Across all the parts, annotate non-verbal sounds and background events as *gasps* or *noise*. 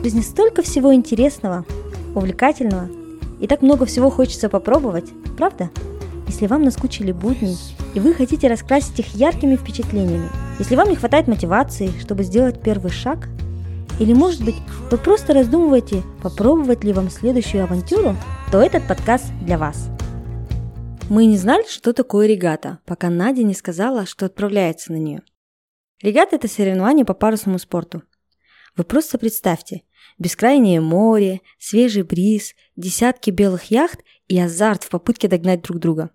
В жизни столько всего интересного, увлекательного, и так много всего хочется попробовать, правда? Если вам наскучили будни, и вы хотите раскрасить их яркими впечатлениями, если вам не хватает мотивации, чтобы сделать первый шаг, или, может быть, вы просто раздумываете, попробовать ли вам следующую авантюру, то этот подкаст для вас. Мы не знали, что такое регата, пока Надя не сказала, что отправляется на нее. Регата – это соревнование по парусному спорту. Вы просто представьте, бескрайнее море, свежий бриз, десятки белых яхт и азарт в попытке догнать друг друга.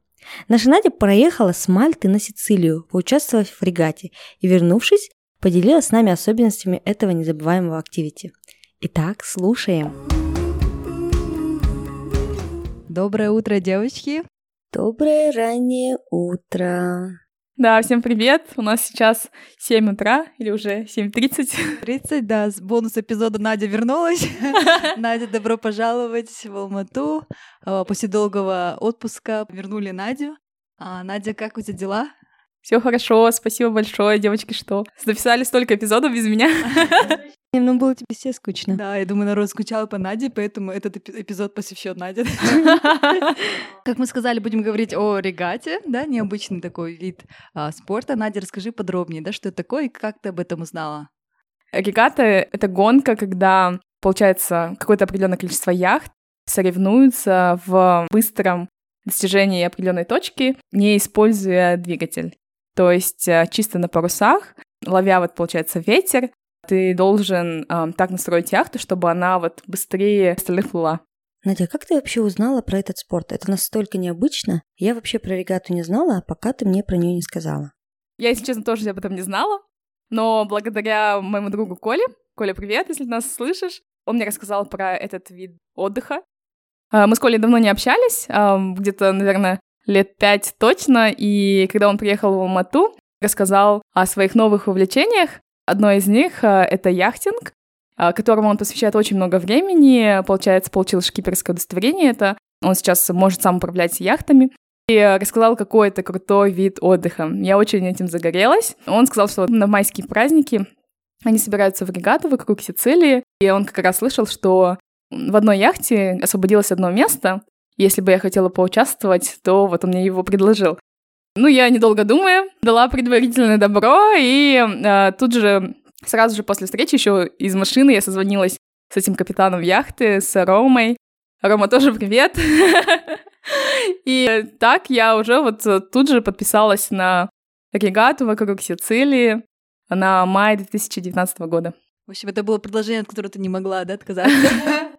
Наша Надя проехала с Мальты на Сицилию, поучаствовав в регате и, вернувшись, поделилась с нами особенностями этого незабываемого активити. Итак, слушаем. Доброе утро, девочки. Доброе раннее утро. Да, всем привет. У нас сейчас 7 утра или уже 7.30. 30, да, с бонус эпизода Надя вернулась. *laughs* Надя, добро пожаловать в Алмату. А, после долгого отпуска вернули Надю. А, Надя, как у тебя дела? Все хорошо, спасибо большое, девочки, что записали столько эпизодов без меня. *laughs* Ну, было тебе все скучно. Да, я думаю, народ скучал по Наде, поэтому этот эпизод посвящен Наде. *laughs* Как мы сказали, будем говорить о регате, да, необычный такой вид а, спорта. Надя, расскажи подробнее, да, что это такое и как ты об этом узнала? Регата — это гонка, когда, получается, какое-то определенное количество яхт соревнуются в быстром достижении определенной точки, не используя двигатель. То есть э, чисто на парусах, ловя вот, получается, ветер, ты должен э, так настроить яхту, чтобы она вот быстрее остальных плыла. Надя, как ты вообще узнала про этот спорт? Это настолько необычно. Я вообще про регату не знала, пока ты мне про нее не сказала. Я, если честно, тоже об этом не знала, но благодаря моему другу Коле, Коля, привет, если ты нас слышишь, он мне рассказал про этот вид отдыха. Э, мы с Колей давно не общались, где-то, наверное, лет пять точно, и когда он приехал в Алмату, рассказал о своих новых увлечениях. Одно из них э, — это яхтинг, э, которому он посвящает очень много времени. Получается, получил шкиперское удостоверение. Это он сейчас может сам управлять яхтами. И рассказал, какой это крутой вид отдыха. Я очень этим загорелась. Он сказал, что на майские праздники они собираются в регату вокруг Сицилии, и он как раз слышал, что в одной яхте освободилось одно место, если бы я хотела поучаствовать, то вот он мне его предложил. Ну, я, недолго думая, дала предварительное добро, и э, тут же, сразу же после встречи, еще из машины я созвонилась с этим капитаном яхты, с Ромой. Рома, тоже привет. *laughs* И так я уже вот тут же подписалась на регату вокруг Сицилии на май 2019 года. В общем, это было предложение, от которого ты не могла, да, отказаться? *laughs*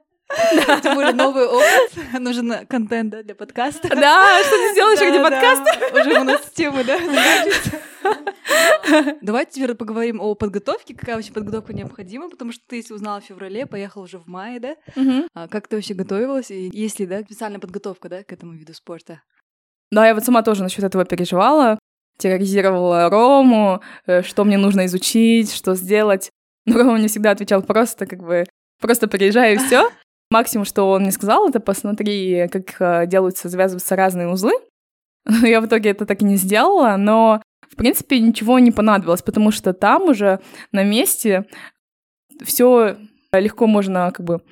Тем более новый опыт, нужен контент да, для подкаста. Да, что ты сделаешь ради подкаста? Уже у нас темы, да, Давайте теперь поговорим о подготовке. Какая вообще подготовка необходима? Потому что ты, если узнала в феврале, поехала уже в мае, да? А как ты вообще готовилась? И есть ли, да, специальная подготовка, да, к этому виду спорта? Да, я вот сама тоже насчет этого переживала, терроризировала Рому, э, что мне нужно изучить, что сделать. Но Рома мне всегда отвечал просто, как бы, просто приезжай и все. Максимум, что он мне сказал, это посмотри, как э, делаются, завязываются разные узлы. *laughs* Я в итоге это так и не сделала, но, в принципе, ничего не понадобилось, потому что там уже на месте все легко можно как бы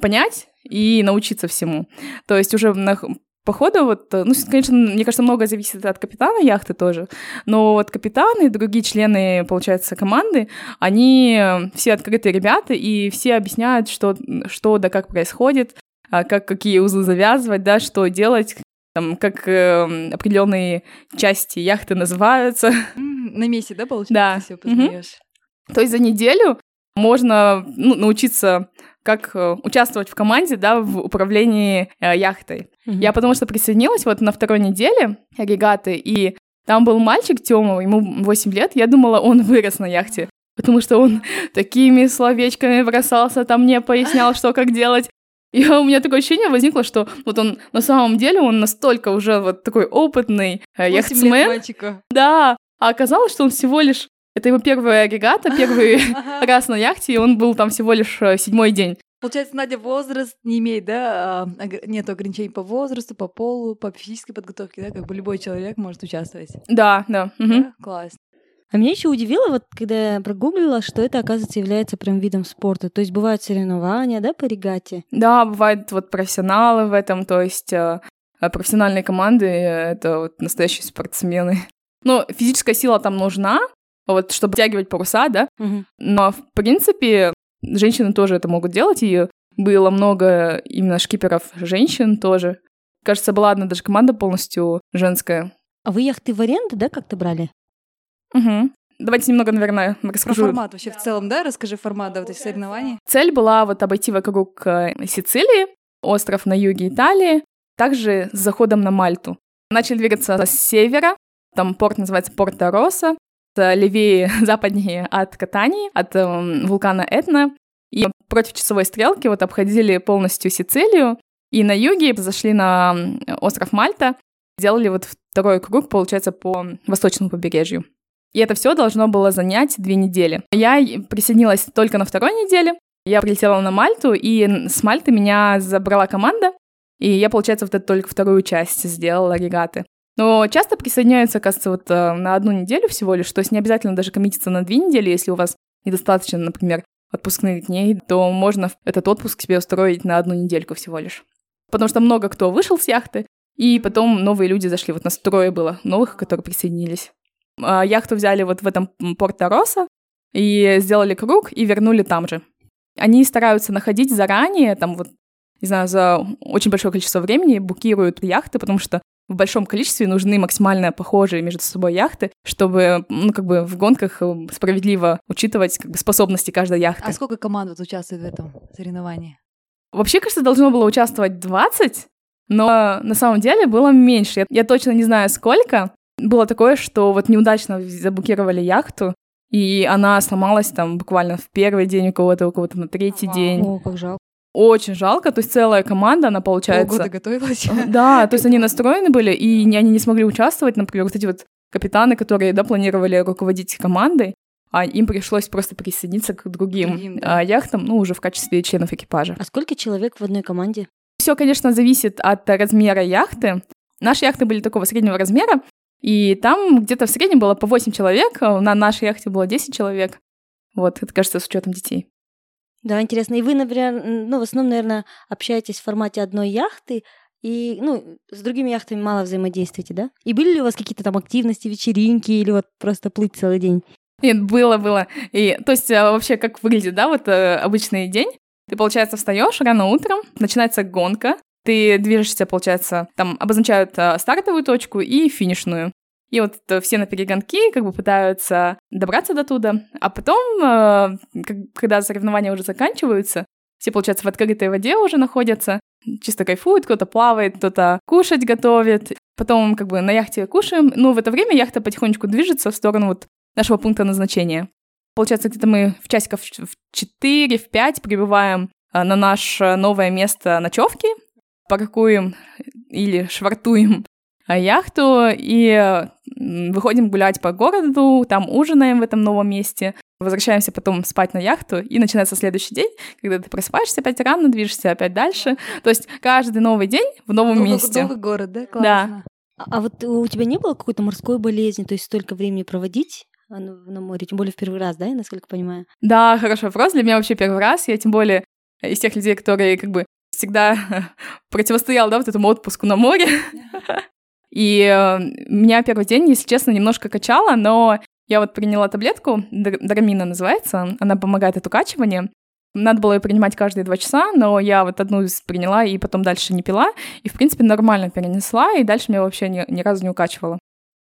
понять и научиться всему. То есть уже на, Походу, вот, э, ну, конечно, мне кажется, многое зависит от капитана яхты тоже, но вот капитан и другие члены, получается, команды, они все открытые ребята, и все объясняют, что, что да как происходит, а как, какие узлы завязывать, да, что делать, там, как э, определенные части яхты называются. На месте, да, получается, да. все познаешь? То есть за неделю можно ну, научиться как э, участвовать в команде, да, в управлении э, яхтой. Mm-hmm. Я потому что присоединилась вот на второй неделе регаты, и там был мальчик Тёма, ему 8 лет, я думала, он *laughs* вырос на яхте, потому что он *laughs* такими словечками бросался, там мне пояснял, что как делать. *laughs* И у меня такое ощущение возникло, что вот он на самом деле, он настолько уже вот такой опытный э, яхтсмен. Да, а оказалось, что он всего лишь это его первая регата, первый *laughs* раз на яхте, и он был там всего лишь э, седьмой день. Получается, Надя возраст не имеет, да, а, нет ограничений по возрасту, по полу, по физической подготовке, да, как бы любой человек может участвовать. Да, да. да? Класс. А меня еще удивило, вот когда я прогуглила, что это, оказывается, является прям видом спорта. То есть бывают соревнования, да, по регате? Да, бывают вот профессионалы в этом, то есть э, профессиональные команды — это вот настоящие спортсмены. Ну, физическая сила там нужна, вот, чтобы тягивать паруса, да, Угу. но, в принципе, женщины тоже это могут делать, и было много именно шкиперов женщин тоже. Кажется, была одна даже команда полностью женская. А вы яхты в аренду, да, как-то брали? Угу. Давайте немного, наверное, Про расскажу. формат вообще в целом, да? Расскажи формат да, вот этих соревнований. Цель была вот обойти вокруг э, Сицилии, остров на юге Италии, также с заходом на Мальту. Начали двигаться с севера, там порт называется Порто-Росса, это левее, *laughs* западнее от Катании, от эм, вулкана Этна. И против часовой стрелки вот обходили полностью Сицилию, и на юге зашли на остров Мальта, сделали вот второй круг, получается, по восточному побережью. И это все должно было занять две недели. Я присоединилась только на второй неделе. Я прилетела на Мальту, и с Мальты меня забрала команда, и я, получается, вот эту только вторую часть сделала регаты. Но часто присоединяются, кажется, вот э, на одну неделю всего лишь, то есть не обязательно даже коммититься на две недели, если у вас недостаточно, например, отпускных дней, то можно этот отпуск себе устроить на одну недельку всего лишь. Потому что много кто вышел с яхты, и потом новые люди зашли. Вот нас трое было новых, которые присоединились. А, Яхту взяли вот в этом м, Порто-Росса и сделали круг и вернули там же. Они стараются находить заранее, там вот, не знаю, за очень большое количество времени букируют яхты, потому что в большом количестве нужны максимально похожие между собой яхты, чтобы, ну, как бы в гонках э, справедливо учитывать как бы, способности каждой яхты. А сколько команд вот участвует в этом соревновании? Вообще, кажется, должно было участвовать 20, но на самом деле было меньше. Я, я точно не знаю, сколько. Было такое, что вот неудачно заблокировали яхту, и она сломалась там буквально в первый день у кого-то, у кого-то на третий Вау. день. О, как жалко. Очень жалко, то есть целая команда, она получается... Полгода готовилась. Да, *laughs* то есть они настроены были, и они не смогли участвовать, например, вот эти вот капитаны, которые, да, планировали руководить командой, а им пришлось просто присоединиться к другим, Другим, да. а, яхтам, ну, уже в качестве членов экипажа. А сколько человек в одной команде? Все, конечно, зависит от размера яхты. Наши яхты были такого среднего размера, и там где-то в среднем было по 8 человек, а на нашей яхте было 10 человек. Вот, это кажется, с учетом детей. Да, интересно. И вы, например, ну, в основном, наверное, общаетесь в формате одной яхты, и, ну, с другими яхтами мало взаимодействуете, да? И были ли у вас какие-то там активности, вечеринки, или вот просто плыть целый день? Нет, было, было. И, то есть, а, вообще, как выглядит, да, вот э, обычный день? Ты, получается, встаешь рано утром, начинается гонка, ты движешься, получается, там обозначают а, стартовую точку и финишную. И вот э, все на перегонки как бы пытаются добраться до туда, а потом, э, когда соревнования уже заканчиваются, все, получается, в открытой воде уже находятся, чисто кайфуют, кто-то плавает, кто-то кушать готовит. Потом как бы на яхте кушаем, но в это время яхта потихонечку движется в сторону вот нашего пункта назначения. Получается, где-то мы в часиков в 4, в 5 прибываем а, на наше новое место ночевки, паркуем или швартуем яхту и выходим гулять по городу, там ужинаем в этом новом месте, возвращаемся потом спать на яхту, и начинается следующий день, когда ты просыпаешься опять рано, движешься опять дальше. То есть каждый новый день в новом Новый- месте. Новый город, да? Классно. А, а вот у тебя не было какой-то морской болезни, то есть столько времени проводить на море, тем более в первый раз, да, я насколько понимаю? Да, хороший вопрос. Для меня вообще первый раз. Я тем более из тех людей, которые как бы всегда *laughs* противостоял, да, вот этому отпуску на море. И э, меня первый день, если честно, немножко качало, но я вот приняла таблетку, Драмина называется, она помогает от укачивания. Надо было ее принимать каждые два часа, но я вот одну из приняла и потом дальше не пила, и, в принципе, нормально перенесла, и дальше меня вообще ни, ни разу не укачивало.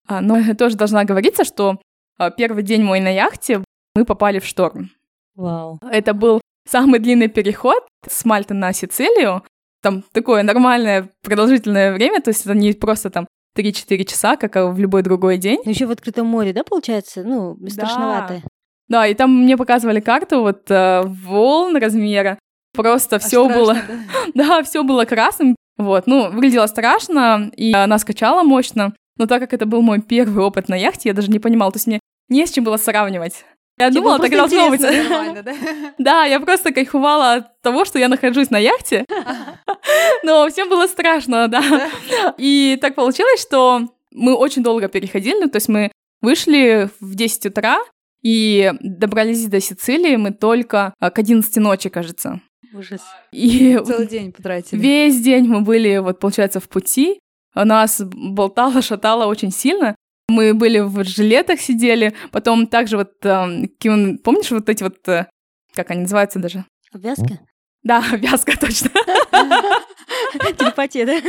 А, но *laughs* тоже должна говориться, что а, первый день мой на яхте мы попали в шторм. Вау. Это был самый длинный переход с Мальты на Сицилию. Там такое нормальное продолжительное время, то есть это не просто там 3-4 часа, как в любой другой день. Ну еще в открытом море, да, получается? Ну, Да. страшновато. Да, и там мне показывали карту вот э, волн размера. Просто Аж все было, да? *laughs* да, все было красным. Вот, ну, выглядело страшно, и она скачала мощно. Но так как это был мой первый опыт на яхте, я даже не понимала, то есть мне не с чем было сравнивать. Я Тебе думала, так должно быть. *laughs* да? Да, я просто кайфовала от того, что я нахожусь на яхте. Но всем было страшно, да. И так получилось, что мы очень долго переходили, то есть мы вышли в 10 утра и добрались до Сицилии мы только а, к 11 ночи, кажется. Ужас. И Целый день потратили. весь день мы были, вот, получается, в пути. Нас болтало, шатало очень сильно. Мы были в жилетах сидели, потом также вот, какие- помнишь вот эти вот, э, как они называются даже? Обвязка? Да, *laughs* вязка, точно. *laughs* Телепатия, да?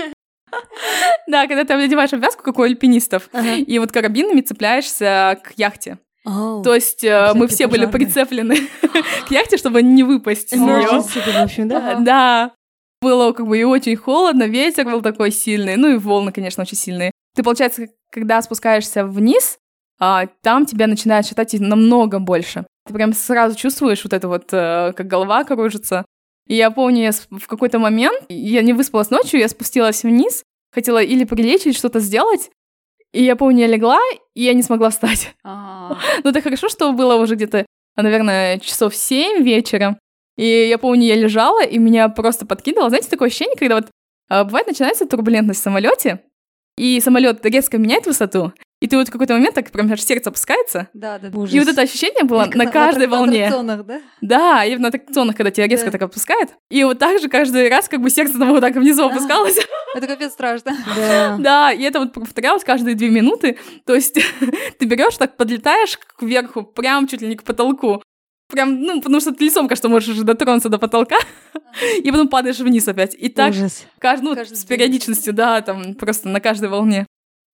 Да, когда ты надеваешь обвязку, как у альпинистов, и вот карабинами цепляешься к яхте. Оу. То есть э, мы все были пожарные. прицеплены *laughs* к яхте, чтобы не выпасть с нее. Общем, да? Да. Было как бы и очень холодно, ветер был такой сильный, ну и волны, конечно, очень сильные. Ты, получается, когда спускаешься вниз, а, там тебя начинает шатать намного больше. Ты прям сразу чувствуешь вот это вот, э, как голова кружится. И я помню, я в какой-то момент, я не выспалась ночью, я спустилась вниз, хотела или прилечь, или что-то сделать, и я помню, я легла, и я не смогла встать. *laughs* А, Ну, это хорошо, что было уже где-то, наверное, часов 7 вечера. И я помню, я лежала, и меня просто подкидывало. Знаете, такое ощущение, когда вот а, бывает начинается турбулентность в самолете, и самолет резко меняет высоту, и ты вот в какой-то момент так прям аж сердце опускается. Да, да. Ужас. И вот это ощущение было Как на каждой на волне. аттракционах, да? Да, и на аттракционах, когда тебя резко Да. так опускает. И вот так же каждый раз как бы сердце там вот так внизу А. опускалось. *laughs* Это капец страшно. Да. Да, и это вот повторялось каждые две минуты. То есть *laughs* ты берешь, так подлетаешь кверху, прям чуть ли не к потолку. Прям, ну, потому что ты лицом, кажется, можешь уже дотронуться до потолка, *laughs* и потом падаешь вниз опять. И так Ужас. каждый, ну, Каждый с периодичностью, да, там просто на каждой волне.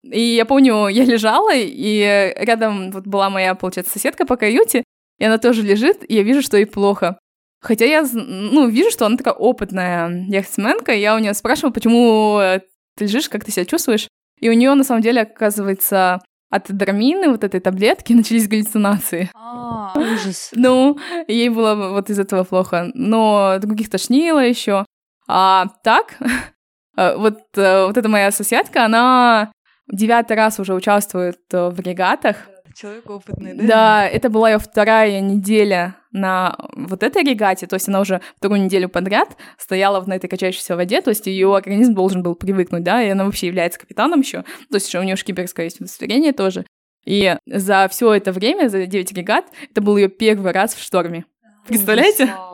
И я помню, я лежала, и рядом вот была моя, получается, соседка по каюте, и она тоже лежит, и я вижу, что ей плохо. Хотя я, ну, вижу, что она такая опытная яхтсменка, и я у нее спрашивала, почему э, ты лежишь, как ты себя чувствуешь. И у нее на самом деле, оказывается, от драмины, вот этой таблетки, *laughs* начались галлюцинации. А, Ужас. Ну, ей было вот из этого плохо. Но других тошнило еще. А так, *laughs* э, вот, э, вот эта моя соседка, она девятый раз уже участвует э, в регатах. Человек опытный, да? Да, это была ее вторая неделя на вот этой регате, то есть она уже вторую неделю подряд стояла на этой качающейся воде, то есть ее организм должен был привыкнуть, да, и она вообще является капитаном еще, то есть еще у нее шкиперское есть удостоверение тоже. И за все это время, за 9 регат, это был ее первый раз в шторме. Представляете? Вау.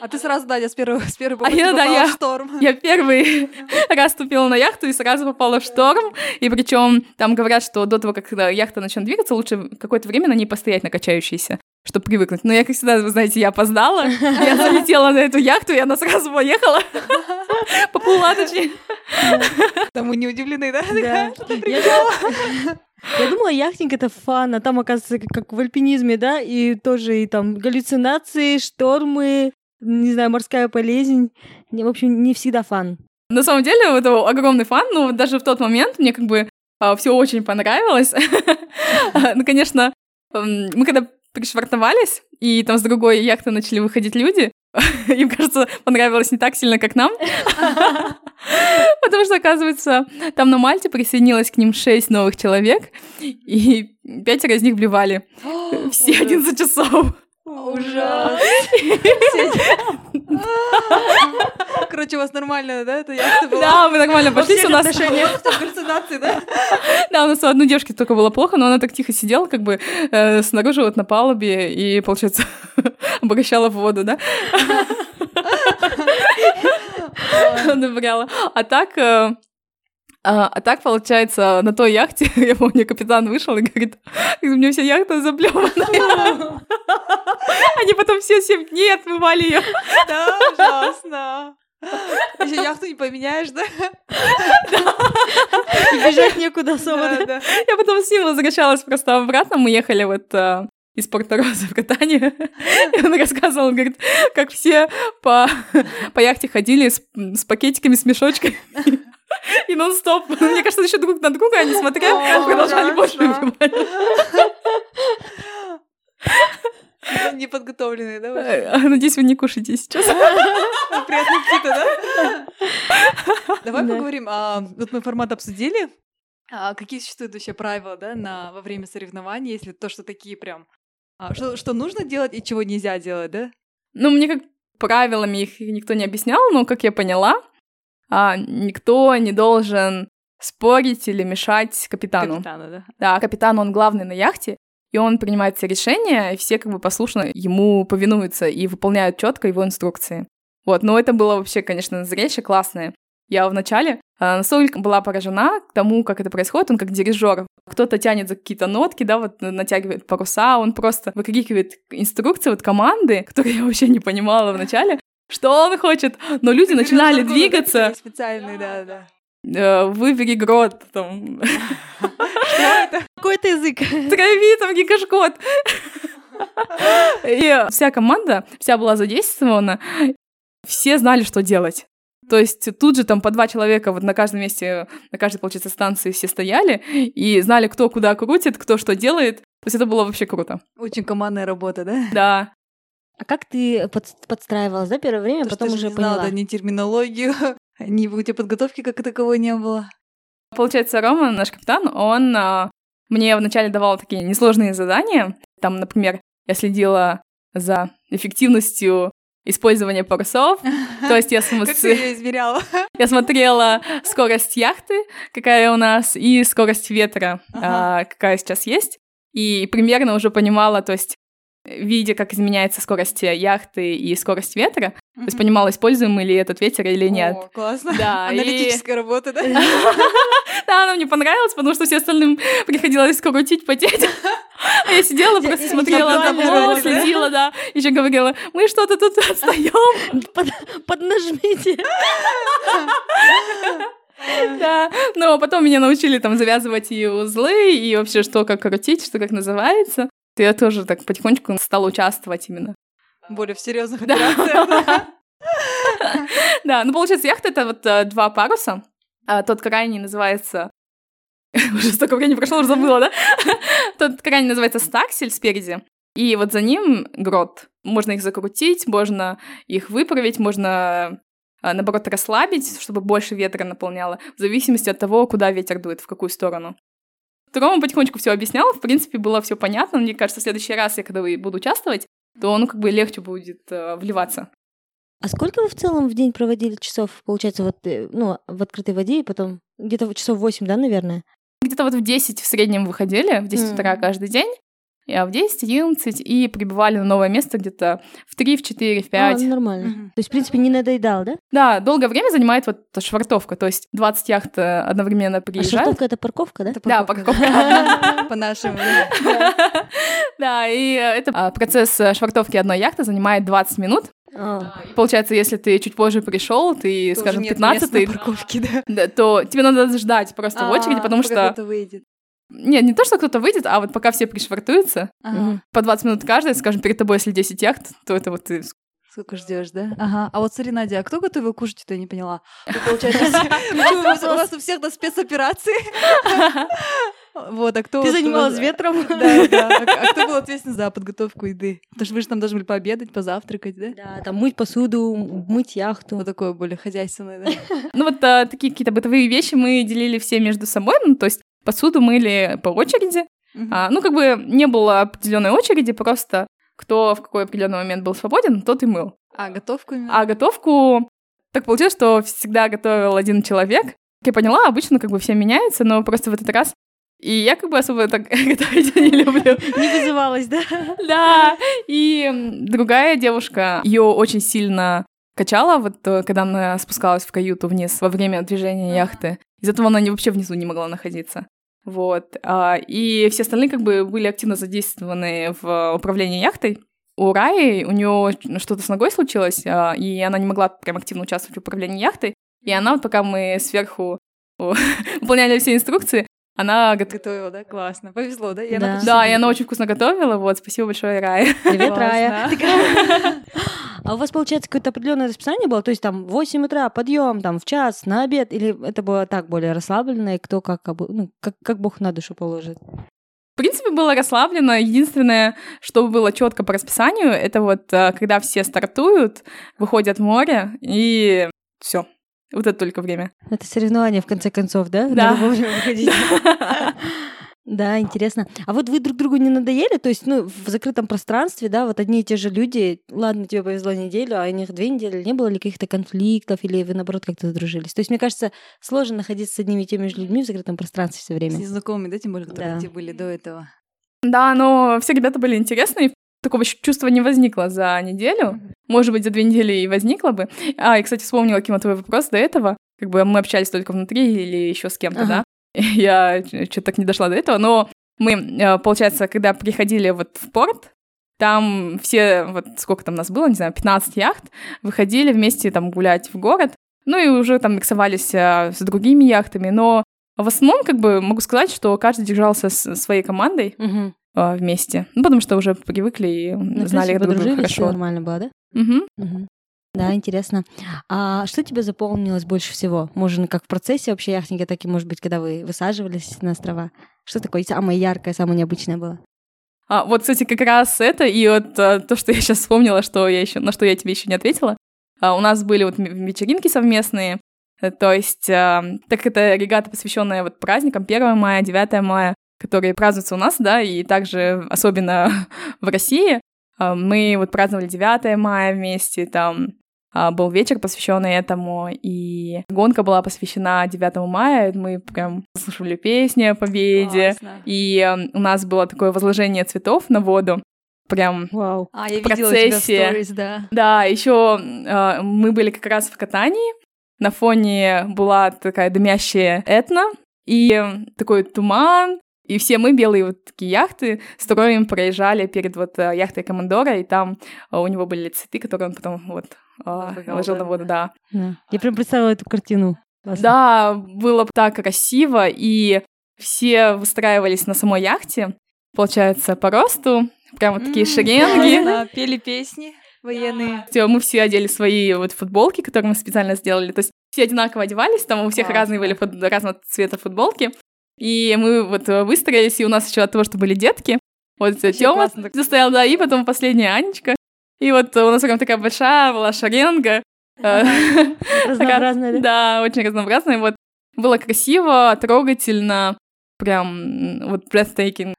А ты сразу, Надя, с первого, с первой А я, да, попала я- в шторм. Я первый *laughs* раз ступила на яхту и сразу попала в шторм. И причем там говорят, что до того, как яхта начнет двигаться, лучше какое-то время на ней постоять на качающейся, чтобы привыкнуть. Но я, как всегда, вы знаете, я опоздала. Я *laughs* залетела на эту яхту, и она сразу поехала. *laughs* Поплыла, точнее. Там мы не удивлены, да? Да. Я, я думала, яхтинг это фан, а там, оказывается, как, как в альпинизме, да, и тоже и там галлюцинации, штормы, не знаю, морская болезнь. В общем, не всегда фан. На самом деле, это огромный фан. Вот даже в тот момент мне как бы все очень понравилось. *laughs* Ну, конечно, мы когда пришвартовались, и там с другой яхты начали выходить люди, *laughs* им, кажется, понравилось не так сильно, как нам. *laughs* Потому что, оказывается, там на Мальте присоединилось к ним шесть новых человек, и пятеро из них блевали. *gasps* Все Ужас. 11 часов. Ужас. *laughs* Короче, у вас нормально, да, яхта была? Да, мы нормально пошли, у нас... *laughs* Галлюцинации, да? Да, у нас у одной девушки только было плохо, но она так тихо сидела, как бы э, снаружи вот на палубе и, получается, *laughs* обогащала воду, да? Набрала. А так... а, а так, получается, на той яхте, *laughs* я помню, капитан вышел и говорит, у меня вся яхта заблеванная. *laughs* Они потом все семь дней отмывали ее. Да, ужасно. Еще яхту не поменяешь, да? И бежать некуда особо. да. Да, да. Я потом с ним возвращалась просто обратно. Мы ехали вот э, из Порто Розы в катание. И он рассказывал, он говорит, как все по, *laughs* по яхте ходили с, с пакетиками, с мешочками. *laughs* И нон-стоп. *laughs* Мне кажется, еще друг на друга они смотрели, О, продолжали больше выпивать. Неподготовленные, да? Э, Надеюсь, вы не кушаете сейчас. Приятного аппетита, да? Давай Да. поговорим. а, Вот мы формат обсудили. А Какие существуют вообще правила, да, на, во время соревнований, если то, что такие прям... а, Что, что нужно делать и чего нельзя делать, да? Ну, мне как правилами их никто не объяснял, но, как я поняла, а, никто не должен спорить или мешать капитану. Капитана, да. Да, капитан, он главный на яхте, и он принимает все решения, и все как бы послушно ему повинуются и выполняют четко его инструкции. Вот, но это было вообще, конечно, зрелище классное. Я вначале э, настолько была поражена к тому, как это происходит. Он как дирижер. Кто-то тянет за какие-то нотки, да, вот натягивает паруса, он просто выкрикивает инструкции вот команды, *laughs* которые я вообще не понимала вначале, что он хочет. Но люди начинали двигаться. Специальный, да, да. Э, выбери грот, там, Какой-то язык. трави там гигашкот. И вся команда, вся была задействована, все знали, что делать. То есть тут же там по два человека вот на каждом месте, на каждой, получается, станции все стояли и знали, кто куда крутит, кто что делает. То есть это было вообще круто. Очень командная работа, да? Да. А как ты под- подстраивалась, да, первое время, То, что потом же уже не знала, поняла? да, ни терминологию, *laughs* ни у тебя подготовки как таковой не было. Получается, Рома, наш капитан, он а, мне вначале давал такие несложные задания. Там, например, я следила за эффективностью использования парусов. *laughs* То есть я, см- Как ты её измеряла? *laughs* я смотрела скорость яхты, какая у нас, и скорость ветра, Ага. а, какая сейчас есть. И примерно уже понимала, то есть видя, как изменяется скорость яхты и скорость ветра, то есть понимала, используем мы ли этот ветер или нет. О, классно. Да, *laughs* и- Аналитическая работа, да? *laughs* Да, она мне понравилась, потому что все остальным приходилось крутить, потеть. А я сидела, просто смотрела табло, следила, да. Еще говорила, мы что-то тут *laughs* отстаем. Под- Поднажмите. Да. Но потом меня научили там завязывать и узлы, и вообще что как крутить, что как называется. Я тоже так потихонечку стала участвовать именно. Более в серьезных операциях. *laughs* Да, ну получается, яхта — это вот э, два паруса. А тот крайний называется... *laughs* Уже столько времени прошло, уже забыла, да? *laughs* Тот крайний называется стаксель спереди. И вот за ним грот. Можно их закрутить, можно их выправить, можно а, наоборот расслабить, чтобы больше ветра наполняло, в зависимости от того, куда ветер дует, в какую сторону. Рома потихонечку все объяснял, в принципе, было все понятно. Мне кажется, в следующий раз, я когда буду участвовать, то ну как бы легче будет э, вливаться. А сколько вы в целом в день проводили часов, получается, вот, э, ну, в открытой воде, и потом где-то часов 8, да, наверное? Где-то вот в 10 в среднем выходили, в 10 утра Мгм. каждый день, в 10, 11, и прибывали на новое место где-то в 3, в 4, в 5. А, ну, нормально. Мгм. То есть, в принципе, не надоедал, да? Да, долгое время занимает вот эта швартовка, то есть 20 яхт э, одновременно А приезжают. швартовка — это парковка, да? Это Да, парковка. По-нашему. да. *laughs* *laughs* Да, и э, это а, процесс э, швартовки одной яхты занимает 20 минут. А, Получается, если ты чуть позже пришел, ты, Тоже скажем, нет 15 мест на парковке, да. *laughs* да, то тебе надо ждать просто в очереди, А, потому что... кто-то выйдет. Нет, не то, что кто-то выйдет, а вот пока все пришвартуются, Ага. по 20 минут каждая, скажем, перед тобой, если 10 яхт, то это вот ты Сколько ждешь, да? Ага. А вот смотри, Надя, а кто готовил кушать, это я не поняла. Вы, получается, *laughs* у вас- у всех на спецоперации? *laughs* Вот, а кто... Ты занималась э, ветром? *laughs* Да, да. А а кто был ответственен за подготовку еды? Потому что вы же там должны были пообедать, позавтракать, да? Да, там мыть посуду, мыть яхту. Вот такое более хозяйственное, да? Ну вот а, такие какие-то бытовые вещи мы делили все между собой, ну то есть посуду мыли по очереди. Мгм. А, ну как бы не было определенной очереди, просто кто в какой определенный момент был свободен, тот и мыл. А, готовку именно? А готовку так получилось, что всегда готовил один человек. Как я поняла, обычно как бы все меняются, но просто в этот раз и я как бы особо так *laughs* готовить не люблю. Не вызывалась, да? Да, и другая девушка, ее очень сильно качала, вот э, когда она спускалась в каюту вниз во время движения яхты. Из-за этого она вообще внизу не могла находиться. Вот. а, И все остальные как бы были активно задействованы в управлении яхтой. У Раи, у нее что-то с ногой случилось, а, и она не могла прям активно участвовать в управлении яхтой. И она, вот пока мы сверху *laughs* выполняли все инструкции, она готовила. Да? Классно. Повезло, да? И Да. она Да, и она очень вкусно готовила. Вот, спасибо большое, Рая. Привет. Рая. *laughs* А у вас, получается, какое-то определенное расписание было? То есть там в 8 утра подъем, там в час, на обед? Или это было так более расслабленно, и кто как, ну, как, как Бог на душу положит? В принципе, было расслаблено. Единственное, что было четко по расписанию, это вот э, когда все стартуют, выходят в море, и все. Вот это только время. Это соревнование, в конце концов, да? Да. Надо выходить. *laughs* Да, интересно. А вот вы друг другу не надоели? То есть, ну, в закрытом пространстве, да, вот одни и те же люди, ладно, тебе повезло неделю, а у них две недели, не было ли каких-то конфликтов, или вы, наоборот, как-то задружились? То есть, мне кажется, сложно находиться с одними и теми же людьми в закрытом пространстве все время. С незнакомыми, да, тем более, которые Да. были до этого. Да, но все ребята были интересные. Такого чувства не возникло за неделю. Может быть, за две недели и возникло бы. А, и, кстати, вспомнила, Кима, твой вопрос до этого. Как бы мы общались только внутри или еще с кем-то, Ага. да? *laughs* Я что-то так не дошла до этого. Но мы, э, получается, когда приходили вот в порт, там все, вот сколько там нас было, не знаю, 15 яхт, выходили вместе там гулять в город, ну и уже там миксовались э, с другими яхтами, но в основном, как бы, могу сказать, что каждый держался с своей командой э, вместе, ну, потому что уже привыкли и Ну, знали друг друга хорошо. нормально было, да? Мгм. Мгм. Да, интересно. А что тебе запомнилось больше всего? Может, как в процессе вообще яхтинга, так и, может быть, когда вы высаживались на острова? Что такое самое яркое, самое необычное было? А, вот, кстати, как раз это, и вот а, то, что я сейчас вспомнила, что я еще, на что я тебе еще не ответила. А, у нас были вот вечеринки совместные, э, то есть, а, так это регата, посвященная вот праздникам 1 мая, 9 мая, которые празднуются у нас, да, и также особенно *laughs* в России, мы вот праздновали 9 мая вместе, там был вечер, посвященный этому, и гонка была посвящена 9 мая, мы прям слушали песни о победе, Классно. и э, у нас было такое возложение цветов на воду. Прям Вау. А, я в видела тебя процессе. сторис, да. да, еще мы были как раз в катании. На фоне была такая дымящая этна и э, такой туман. И все мы, белые вот такие яхты, строем проезжали перед вот э, яхтой Командора, и там э, у него были цветы, которые он потом вот э, Возлагал, ложил да, на воду, да. да. Да. Я прям представила эту картину. Классно. Да, было так красиво, и все выстраивались на самой яхте, получается, по росту, прям вот такие М, шеренги. классно. Пели песни военные. Всё, Мы все одели свои вот футболки, которые мы специально сделали, то есть все одинаково одевались, там у всех разные были разного цвета футболки, и мы вот э, выстроились, и у нас еще от того, что были детки, вот Тёма застоял, да, и потом последняя Анечка, и вот у нас прям такая большая была шеренга, Э, *laughs* Разнообразная, да? Да, очень разнообразная. Вот было красиво, трогательно, прям вот breathtaking.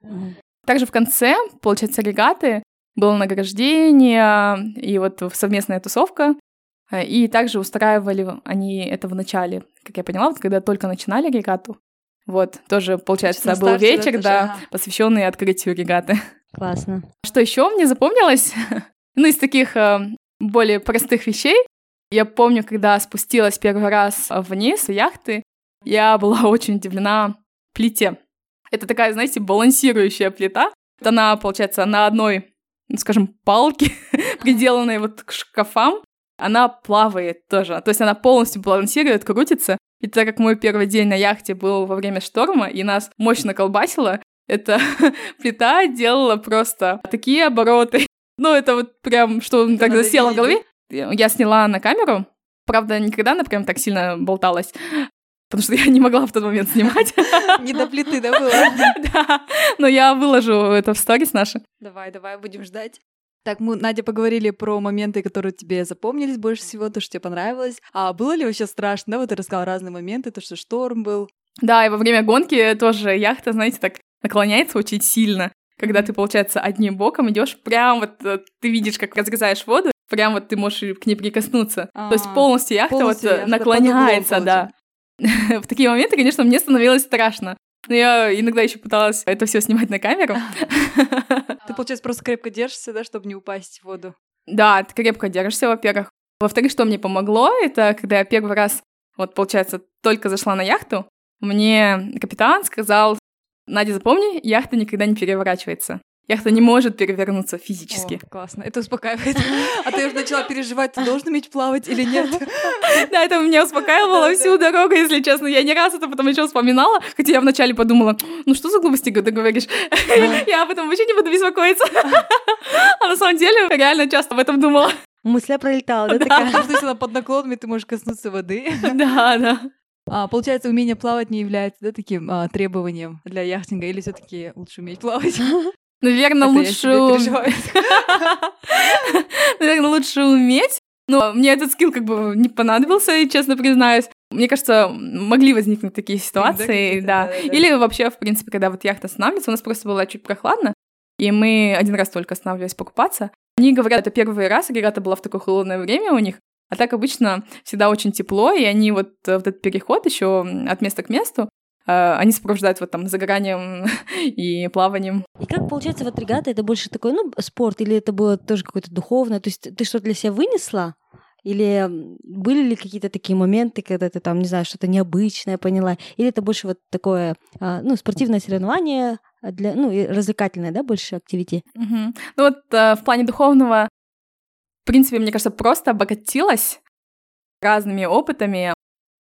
Также в конце, получается, регаты, было награждение и вот совместная тусовка. Э, И также устраивали они это в начале, как я поняла, вот когда только начинали регату. Вот, тоже, получается, Значит, на был старте, вечер, да, ага. посвященный открытию регаты. Классно. Что еще мне запомнилось? *laughs* ну, из таких э, более простых вещей. Я помню, когда спустилась первый раз вниз яхты, я была *laughs* очень удивлена плите. Это такая, знаете, балансирующая плита. Вот Она, получается, на одной, ну, скажем, палке, *laughs* приделанной вот к шкафам, она плавает тоже. То есть она полностью балансирует, крутится. И так как мой первый день на яхте был во время шторма, и нас мощно колбасило, эта *laughs* плита делала просто такие обороты. *laughs* Ну, это вот прям, что так надо засело в голове. Я сняла на камеру. Правда, никогда она прям так сильно болталась, потому что *laughs* я не могла в тот момент снимать. Не до плиты, да, было? Да, но я выложу это в сторис наши. Давай, давай, будем ждать. Так, мы, Надя, поговорили про моменты, которые тебе запомнились больше всего, то, что тебе понравилось. А было ли вообще страшно? Да, вот ты рассказал разные моменты, то, что шторм был. Да, и во время гонки тоже яхта, знаете, так наклоняется очень сильно. Когда ты, получается, одним боком идешь, прям вот э, ты видишь, как разгрызаешь воду, прям вот ты можешь к ней прикоснуться. То есть А, полностью яхта полностью вот э, яхта наклоняется, да. *laughs* В такие моменты, конечно, мне становилось страшно. Но я иногда еще пыталась это все снимать на камеру. *laughs* Ты, получается, просто крепко держишься, да, чтобы не упасть в воду. Да, ты крепко держишься, во-первых. Во-вторых, что мне помогло, это когда я первый раз, вот, получается, только зашла на яхту, мне капитан сказал, Надя, запомни, яхта никогда не переворачивается. Яхта не может перевернуться физически. О, классно, это успокаивает. А ты уже начала переживать, ты должен уметь плавать или нет? Да, это меня успокаивало всю дорогу, если честно. Я не раз это потом еще вспоминала, хотя я вначале подумала, ну что за глупости ты говоришь? Я потом вообще не буду беспокоиться. А на самом деле реально часто об этом думала. Мысля пролетала, да, Да. Потому что под наклонами, ты можешь коснуться воды. Да, да. А, получается, умение плавать не является да, таким а, требованием для яхтинга, или все таки лучше уметь плавать? Наверное, Это лучше... *laughs* Наверное, лучше уметь. Но мне этот скилл как бы не понадобился, честно признаюсь. Мне кажется, могли возникнуть такие ситуации, да, Или вообще, в принципе, когда вот яхта останавливается, у нас просто было чуть прохладно, и мы один раз только останавливались покупаться. Они говорят, это первый раз регата была в такое холодное время у них, а так обычно всегда очень тепло, и они вот, э, вот этот переход еще от места к месту, они сопровождают вот там загоранием *laughs* и плаванием. И как получается, вот регата это больше такой, ну, спорт, или это было тоже какое-то духовное? То есть ты что-то для себя вынесла? Или были ли какие-то такие моменты, когда ты там, не знаю, что-то необычное поняла? Или это больше вот такое, а, ну, спортивное соревнование, для, ну, и развлекательное, да, больше активити? Угу. Ну вот в плане духовного, в принципе, мне кажется, просто обогатилась разными опытами,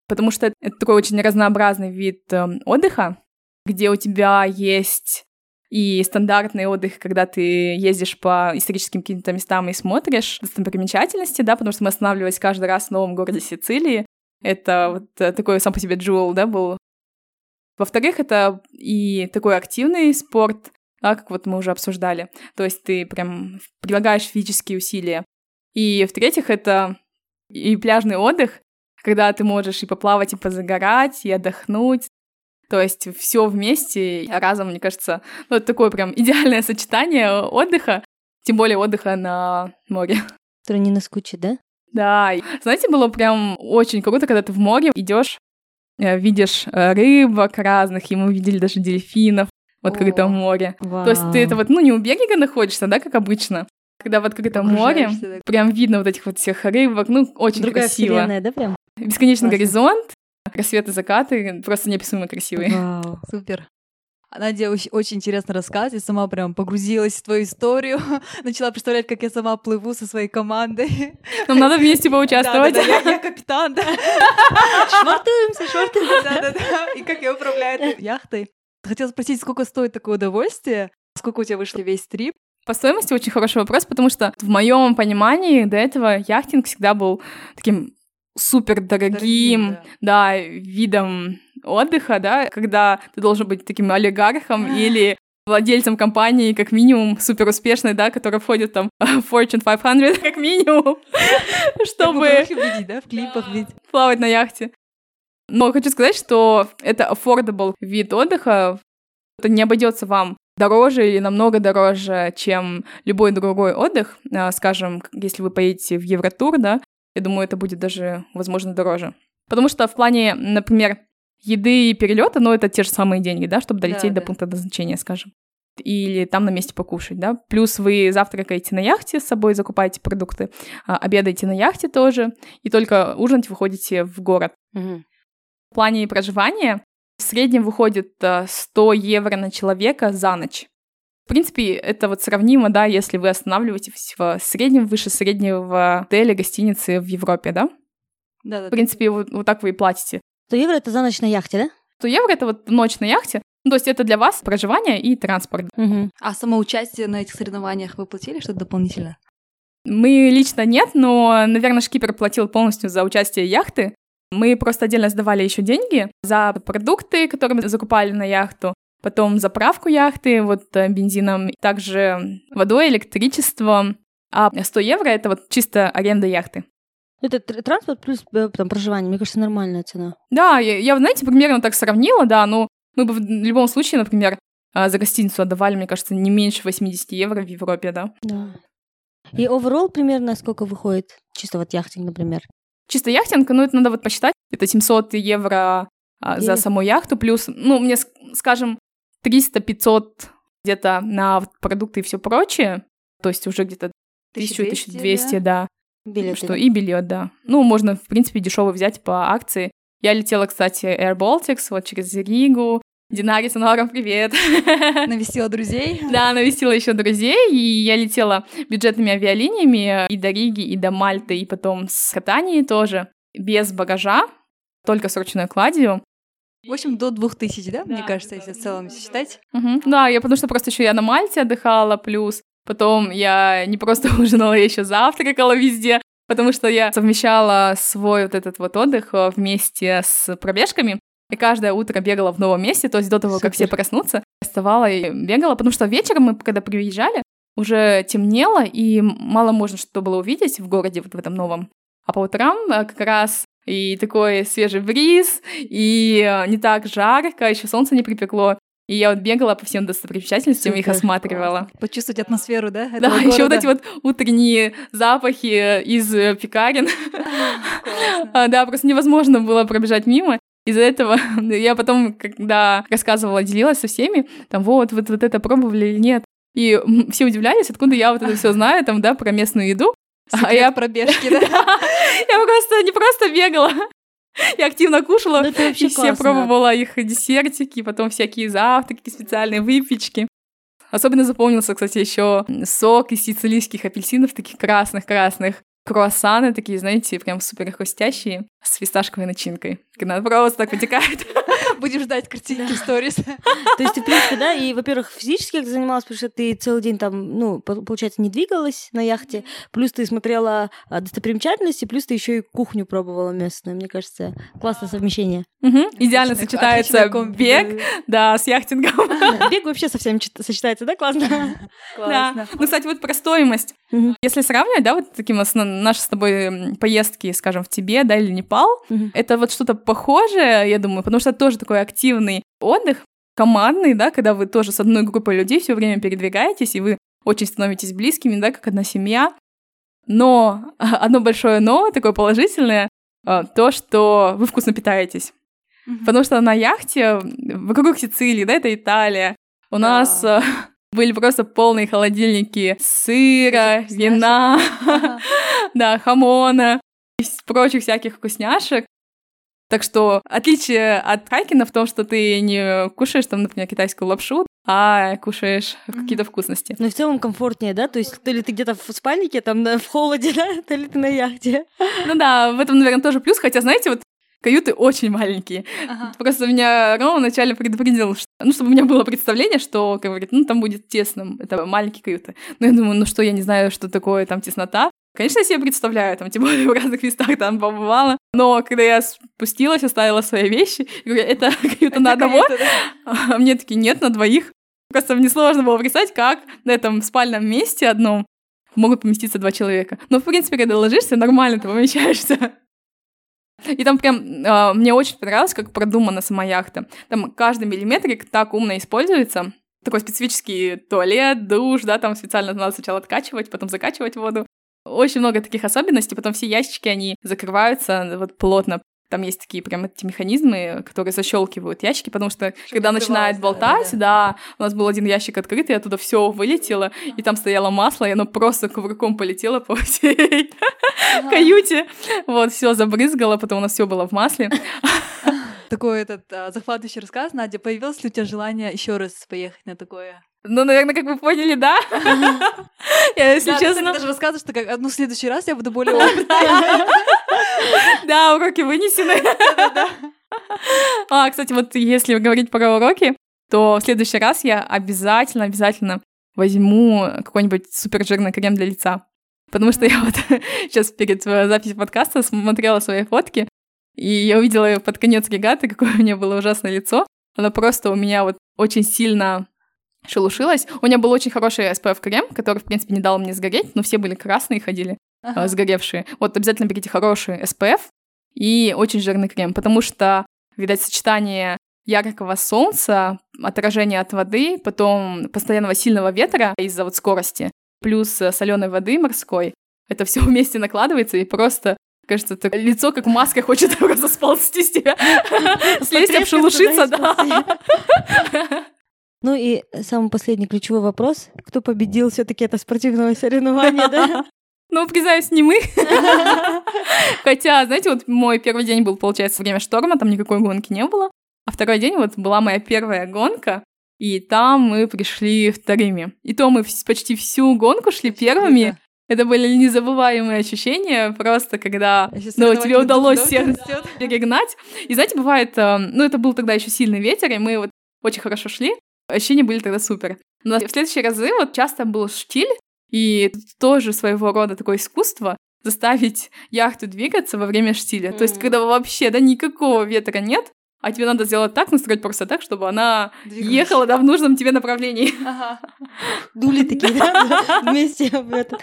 потому что это такой очень разнообразный вид э, отдыха, где у тебя есть и стандартный отдых, когда ты ездишь по историческим каким-то местам и смотришь достопримечательности, да, потому что мы останавливались каждый раз в новом городе Сицилии. Это вот э, такой сам по себе джул, да, был. Во-вторых, это и такой активный спорт, да, как вот мы уже обсуждали. То есть ты прям прилагаешь физические усилия. И в-третьих, это и пляжный отдых, когда ты можешь и поплавать, и позагорать, и отдохнуть, то есть все вместе разом, мне кажется, ну, это такое прям *laughs* идеальное сочетание отдыха, тем более отдыха на море. Который не наскучит, да? Да. Знаете, было прям очень круто, когда ты в море идешь, э, видишь э, рыбок разных, и мы видели даже дельфинов в открытом О, море. Вау. То есть ты это вот, ну, не у берега находишься, да, как обычно, когда в открытом море так. прям видно вот этих вот всех рыбок, ну, очень Другая красиво. Вселенная, да, прям? *laughs* Бесконечный Классно. горизонт, Рассветы, закаты просто неописуемо красивые. Вау, *laughs* супер. Надя очень, очень интересно рассказывает, я сама прям погрузилась в твою историю, *laughs* начала представлять, как я сама плыву со своей командой. Нам надо вместе поучаствовать. Да, да, да, я, я капитан, да. Швартуемся, швартуемся. Да, да, да. И как я управляю яхтой. Хотела спросить, сколько стоит такое удовольствие? Сколько у тебя вышло весь трип? По стоимости очень хороший вопрос, потому что в моем понимании до этого яхтинг всегда был таким супер дорогим, да. да, видом отдыха, да, когда ты должен быть таким олигархом *laughs* или владельцем компании, как минимум, супер успешной, да, которая входит там *laughs* в Fortune 500, как минимум, *laughs* чтобы... да, в клипах видеть. Плавать на яхте. Но хочу сказать, что это affordable вид отдыха. Это не обойдется вам дороже или намного дороже, чем любой другой отдых. А, скажем, если вы поедете в Евротур, да, я думаю, это будет даже, возможно, дороже. Потому что в плане, например, еды и перелета, ну, это те же самые деньги, да, чтобы долететь да, до да. пункта назначения, скажем. Или там на месте покушать, да. Плюс вы завтракаете на яхте с собой, закупаете продукты, а, обедаете на яхте тоже, и только ужинать выходите в город. Угу. В плане проживания в среднем выходит 100 а, евро на человека за ночь. В принципе, это вот сравнимо, да, если вы останавливаетесь в среднем выше среднего отеля, гостиницы в Европе, да? Да, да. В принципе, вот, вот так вы и платите. 100 евро это за ночь на яхте, да? 100 евро это вот ночь на яхте. Ну, то есть это для вас проживание и транспорт. Угу. А самоучастие на этих соревнованиях вы платили что-то дополнительно? Мы лично нет, но, наверное, шкипер платил полностью за участие яхты. Мы просто отдельно сдавали еще деньги за продукты, которые мы закупали на яхту, потом заправку яхты вот э, бензином, также водой, электричеством. А 100 евро — это вот чисто аренда яхты. Это транспорт плюс э, там, проживание, мне кажется, нормальная цена. Да, я, я, знаете, примерно так сравнила, да, но мы бы в любом случае, например, а, за гостиницу отдавали, мне кажется, не меньше 80 евро в Европе, да. Да. И оверолл примерно сколько выходит? Чисто вот яхтинг, например. Чисто яхтинг, ну это надо вот посчитать, это 700 евро а, за саму яхту, плюс, ну, мне, скажем, 300-500 где-то на продукты и все прочее, то есть уже где-то 1000-1200, да. Билеты. Что и билет, да. Ну, можно, в принципе, дешево взять по акции. Я летела, кстати, Air Baltics вот через Ригу. Динаре Сонором, привет! *laughs* Навестила друзей? Да, навестила еще друзей, и я летела бюджетными авиалиниями и до Риги, и до Мальты, и потом с Катании тоже, без багажа, только с ручной кладью. В общем, до двух тысяч, да, мне кажется, если в целом считать? Угу. Да, я потому что просто еще я на Мальте отдыхала, плюс потом я не просто *laughs* ужинала, я еще завтракала везде, потому что я совмещала свой вот этот вот отдых э, вместе с пробежками. И каждое утро бегала в новом месте, то есть до того, Супер. как все проснутся, вставала и бегала, потому что вечером мы, когда приезжали, уже темнело, и мало можно что было увидеть в городе вот в этом новом. А по утрам э, как раз и такой свежий бриз, и э, не так жарко, еще солнце не припекло. И я вот бегала по всем достопримечательностям, Супер, их осматривала. Почувствовать атмосферу, да? Да, города. еще вот эти вот утренние запахи из э, пекарен. А, да, просто невозможно было пробежать мимо. Из-за этого *laughs* я потом, когда рассказывала, делилась со всеми, там, вот, вот, вот это пробовали или нет. И все удивлялись, откуда я вот это все знаю, там, да, про местную еду. Секрет а я пробежки, *laughs* да? Я просто не просто бегала, я активно кушала, ну, и все пробовала их десертики, потом всякие завтраки, специальные выпечки. Особенно запомнился, кстати, еще сок из сицилийских апельсинов, таких красных-красных. Круассаны такие, знаете, прям супер хрустящие, с фисташковой начинкой. Когда просто так вытекает. *laughs* Будем ждать картинки в сторис. То есть ты, в принципе, да, и, во-первых, физически как занималась, потому что ты целый день там, ну, получается, не двигалась на яхте, плюс ты смотрела а, достопримечательности, плюс ты еще и кухню пробовала местную. Мне кажется, классное совмещение. Идеально сочетается бег, да, с яхтингом. *laughs* Бег вообще совсем сочетается, да, классно? *laughs* Классно. Ну, кстати, вот про стоимость. Если сравнивать, да, вот таким наши с тобой поездки, скажем, в Тибет, да, или Непал, это вот что-то похожее, я думаю, потому что это тоже такой активный отдых, командный, да, когда вы тоже с одной группой людей все время передвигаетесь, и вы очень становитесь близкими, да, как одна семья. Но *laughs* одно большое но, такое положительное, а, то, что вы вкусно питаетесь. Mm-hmm. Потому что на яхте вокруг Сицилии, да, это Италия, у да. нас а, *laughs* были просто полные холодильники сыра, вина, *laughs* да, хамона и прочих всяких вкусняшек. Так что отличие от хайкина в том, что ты не кушаешь там, например, китайскую лапшу, а кушаешь mm-hmm. какие-то вкусности. Ну и в целом комфортнее, да? То есть то ли ты где-то в спальнике, там в холоде, *laughs* да, то ли ты на яхте. Ну да, в этом, наверное, тоже плюс. Хотя, знаете, вот каюты очень маленькие. Ага. Просто меня Рома вначале предупредил, что, ну, чтобы у меня было представление, что, говорит, ну, там будет тесно, это маленькие каюты. Но я думаю, ну что, я не знаю, что такое там теснота. Конечно, я себе представляю, там, тем более *laughs* в разных местах там побывала. Но когда я спустилась, оставила свои вещи, говорю, это *laughs* каюта на одного, *laughs* а мне такие, нет, на двоих. Просто мне сложно было представить, как на этом спальном месте одном могут поместиться два человека. Но, в принципе, когда ложишься, нормально ты помещаешься. И там прям э, мне очень понравилось, как продумана сама яхта. Там каждый миллиметрик так умно используется. Такой специфический туалет, душ, да, там специально надо сначала откачивать, потом закачивать воду. Очень много таких особенностей, потом все ящички, они закрываются вот плотно. Там есть такие прям эти механизмы, которые защелкивают ящики, потому что Чтобы когда начинает болтать, да, да. да, у нас был один ящик открытый, оттуда все вылетело, и там стояло масло, и оно просто кувырком полетело по всей *laughs* каюте. Вот, все забрызгало, потом у нас все было в масле. Такой этот а, захватывающий рассказ. Надя, появилось ли у тебя желание еще раз поехать на такое? Ну, наверное, как вы поняли, да? *laughs* Я, если честно... Даже рассказываешь, что как, ну, в следующий раз я буду более опытной. *laughs* Да, уроки вынесены. А, кстати, вот если говорить про уроки, то в следующий раз я обязательно, обязательно возьму какой-нибудь супер жирный крем для лица. Потому что я вот *laughs* сейчас перед э, записью подкаста смотрела свои фотки, и я увидела под конец регаты, *laughs* какое у меня было ужасное лицо. Оно просто у меня вот очень сильно шелушилась. У меня был очень хороший SPF-крем, который, в принципе, не дал мне сгореть, но все были красные ходили, ага. э, сгоревшие. Вот обязательно берите хороший SPF и очень жирный крем, потому что, видать, сочетание яркого солнца, отражение от воды, потом постоянного сильного ветра из-за вот скорости, плюс э, соленой воды морской, это все *laughs* вместе накладывается и просто Кажется, это лицо как маска хочет *laughs* просто сползти с тебя. *laughs* Слезть, обшелушиться, да. *laughs* Ну и самый последний ключевой вопрос. Кто победил все таки это спортивное соревнование, да? Ну, признаюсь, не мы. Хотя, знаете, вот мой первый день был, получается, время шторма, там никакой гонки не было. А второй день вот была моя первая гонка, и там мы пришли вторыми. И то мы почти всю гонку шли первыми. Это были незабываемые ощущения, просто когда ну, тебе удалось всех перегнать. И знаете, бывает, э, ну это был тогда еще сильный ветер, и мы вот очень хорошо шли, Ощущения были тогда супер. Но в следующие разы вот часто был штиль, и тоже своего рода такое искусство заставить *laughs* яхту двигаться во время штиля. Mm. То есть, когда вообще, да, никакого ветра нет, а тебе надо сделать так, настроить просто так, чтобы она Двигалась. ехала, да, в нужном тебе направлении. Ага. *laughs* Дули такие, да, *laughs* вместе в этот.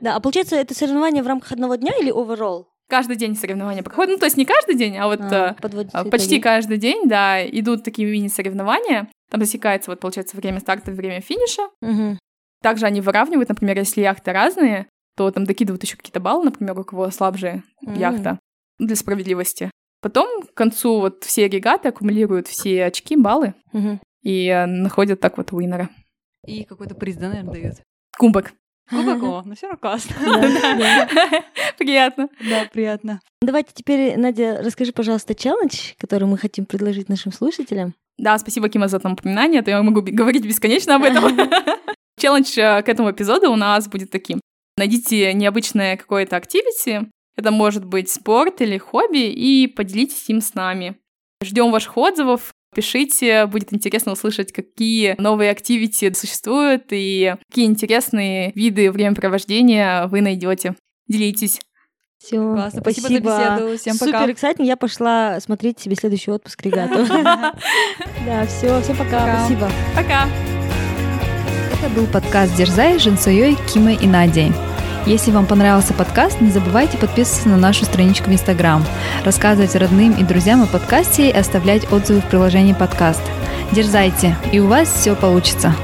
Да, а получается, это соревнование в рамках одного дня или overall? каждый день соревнования проходят. Ну, то есть не каждый день, а вот А, э, а, почти итоги. каждый день, да, идут такие мини-соревнования. Там засекается, вот, получается, время старта время финиша. Мгм. Также они выравнивают, например, если яхты разные, то там докидывают еще какие-то баллы, например, у кого слабже М. яхта, для справедливости. Потом к концу вот все регаты аккумулируют все очки, баллы Мгм. и э, находят так вот уиннера. И какой-то приз, да, наверное, дают. Кубок. Кубок, о, *laughs* ну все равно классно. *laughs* Приятно. Да, приятно. Давайте теперь, Надя, расскажи, пожалуйста, челлендж, который мы хотим предложить нашим слушателям. Да, спасибо, Кима, за это напоминание, а то я могу говорить бесконечно об этом. *laughs* Челлендж э, к этому эпизоду у нас будет таким. Найдите необычное какое-то активити, это может быть спорт или хобби, и поделитесь им с нами. Ждем ваших отзывов, пишите, будет интересно услышать, какие новые активити существуют и какие интересные виды времяпровождения вы найдете. Делитесь. Все, Классно, спасибо за беседу. Всем пока. Супер эксайтинг. Я пошла смотреть себе следующий отпуск регату. *laughs* Да, все, всем пока. Спасибо. Пока! Это был подкаст «Дерзай» с Жинсуей, Кимой и Надей. Если вам понравился подкаст, не забывайте подписываться на нашу страничку в Инстаграм, рассказывать родным и друзьям о подкасте и оставлять отзывы в приложении подкаст. Дерзайте, и у вас все получится.